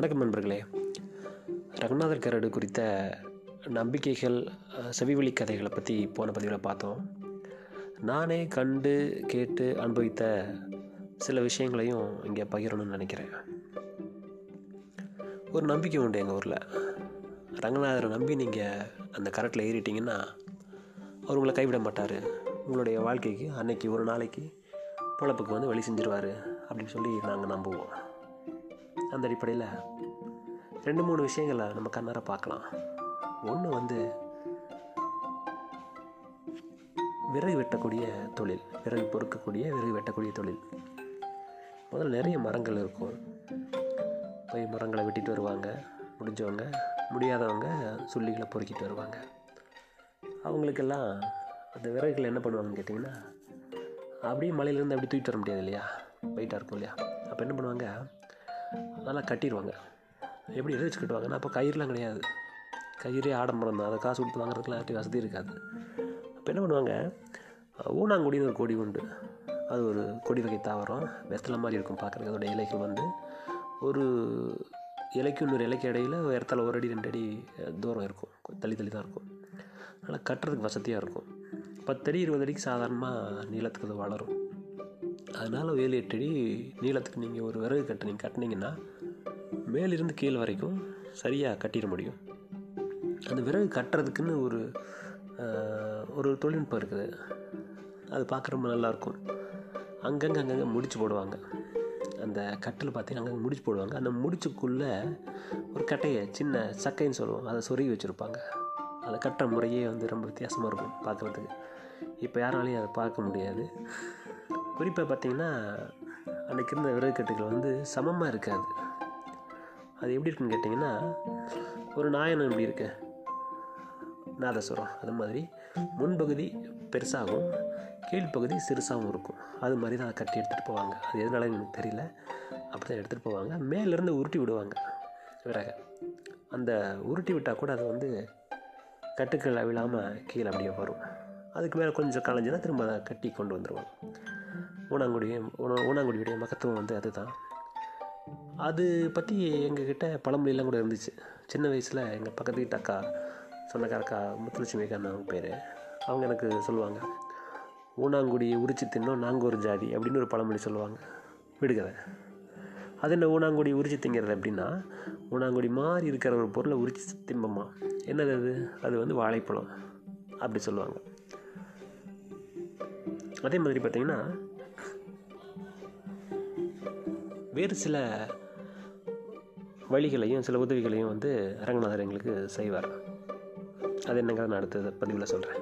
வணக்கம் நண்பர்களே. ரங்கநாதர் கரடு குறித்த நம்பிக்கைகள் செவிவெளி கதைகளை பற்றி போன பதிவில் பார்த்தோம். நானே கண்டு கேட்டு அனுபவித்த சில விஷயங்களையும் இங்கே பகிரணும்னு நினைக்கிறேன். ஒரு நம்பிக்கை உண்டு எங்கள் ஊரில். ரங்கநாதரை நம்பி நீங்கள் அந்த கரட்டில் ஏறிட்டீங்கன்னா அவர் உங்களை கைவிட மாட்டார். உங்களுடைய வாழ்க்கைக்கு அன்னைக்கு ஒரு நாளைக்கு பொழப்புக்கு வந்து வழி செஞ்சிருவார் அப்படின்னு சொல்லி நாங்கள் நம்புவோம். அந்த அடிப்படையில் ரெண்டு மூணு விஷயங்களை நம்ம கண்ணார பார்க்கலாம். ஒன்று வந்து விறகு வெட்டக்கூடிய தொழில் விறகு பொறுக்கக்கூடிய விறகு வெட்டக்கூடிய தொழில். முதல்ல நிறைய மரங்கள் இருக்கும். போய் மரங்களை வெட்டிட்டு வருவாங்க முடிஞ்சவங்க முடியாதவங்க சுள்ளிகளை பொறுக்கிட்டு வருவாங்க. அவங்களுக்கெல்லாம் அந்த விறகுகள் என்ன பண்ணுவாங்கன்னு கேட்டிங்கன்னா அப்படியே மலையிலேருந்து அப்படி தூக்கிட்டு வர முடியாது இல்லையா? வெயிட்டாக இருக்கும் இல்லையா? அப்போ என்ன பண்ணுவாங்க? நல்லா கட்டிடுவாங்க. எப்படி எழுதி வச்சு கட்டுவாங்கன்னா அப்போ கயிறுலாம் கிடையாது. கயிறே ஆடம்பரம் தான். அதை காசு கொடுத்து வாங்குறதுக்குலாம் யார்ட்டையும் வசதி இருக்காது. அப்போ என்ன பண்ணுவாங்க? ஊனாங்குடின்னு ஒரு கொடி உண்டு. அது ஒரு கொடி வகை தாவரம். வெத்தலை மாதிரி இருக்கும் பார்க்குறதுக்கு. அதோட இலைகள் வந்து ஒரு இலைக்கு இன்னொரு இலைக்கு இடையில் இடத்துல ஒரு அடி ரெண்டு அடி தூரம் இருக்கும். தள்ளி தள்ளி தான் இருக்கும். அதனால் கட்டுறதுக்கு வசதியாக இருக்கும். பத்தடி இருபது அடிக்கு சாதாரணமாக நீளத்துக்கு அது வளரும். அதனால் ஏழு எட்டு அடி நீளத்துக்கு நீங்கள் ஒரு விறகு கட்டு நீங்கள் கட்டினீங்கன்னா மேலிருந்து கீழ் வரைக்கும் சரியாக கட்டிட முடியும். அந்த விறகு கட்டுறதுக்குன்னு ஒரு ஒரு தொழில்நுட்பம் இருக்குது. அது பார்க்க ரொம்ப நல்லாயிருக்கும். அங்கங்கே அங்கங்கே முடிச்சு போடுவாங்க. அந்த கட்டில் பார்த்தீங்கன்னா அங்கங்கே முடிச்சு போடுவாங்க. அந்த முடிச்சுக்குள்ளே ஒரு கட்டையை சின்ன சக்கைன்னு சொல்லுவோம். அதை சொருகி வச்சுருப்பாங்க. அதை கட்டுற முறையே வந்து ரொம்ப வித்தியாசமாக இருக்கும் பார்க்குறதுக்கு. இப்போ யாராலையும் அதை பார்க்க முடியாது. குறிப்பாக பார்த்தீங்கன்னா அன்றைக்கி இருந்த விறகு கட்டுகள் வந்து சமமாக இருக்காது. அது எப்படி இருக்குன்னு கேட்டிங்கன்னா ஒரு நாயனம் எப்படி இருக்கு? நாதஸ்வரம் அது மாதிரி. முன்பகுதி பெருசாகவும் கீழ்ப்பகுதி சிறுசாகவும் இருக்கும். அது மாதிரி தான் கட்டி எடுத்துகிட்டு போவாங்க. அது எதனால எனக்கு தெரியல. அப்படி தான் எடுத்துகிட்டு போவாங்க. மேலேருந்து உருட்டி விடுவாங்க விறகை. அந்த உருட்டி விட்டால் கூட அது வந்து கட்டுக்கள் விழாமல் கீழே அப்படியே வரும். அதுக்கு மேலே கொஞ்சம் கலைஞ்சுன்னா திரும்ப அதை கட்டி கொண்டு வந்துடுவாங்க ஊனாங்குடி ஊனாங்குடியுடைய மகத்துவம் வந்து அதுதான். அது பற்றி எங்ககிட்ட பழமொழியெல்லாம் கூட இருந்துச்சு. சின்ன வயசில் எங்கள் பக்கத்து வீட்டு அக்கா சொன்னக்கார அக்கா முத்துலட்சுமி அக்கா அவங்க பேர். அவங்க எனக்கு சொல்லுவாங்க ஊனாங்குடி உரிச்சு தின்னோம் நாங்கள் ஒரு ஜாதி அப்படின்னு ஒரு பழமொழி சொல்லுவாங்க விடுகதை. அது என்ன ஊனாங்குடி உரிச்சு திங்கிறது அப்படின்னா ஊனாங்குடி மாதிரி இருக்கிற ஒரு பொருளை உரிச்சு திம்பமா? என்னது அது? அது வந்து வாழைப்பழம் அப்படி சொல்லுவாங்க. அதே மாதிரி பார்த்திங்கன்னா வேறு சில வழிகளையும் சில உதவிகளையும் வந்து ரங்கநாதர் எங்களுக்கு செய்வார். அது என்னங்கிறத நான் அடுத்த பதிவில் சொல்கிறேன்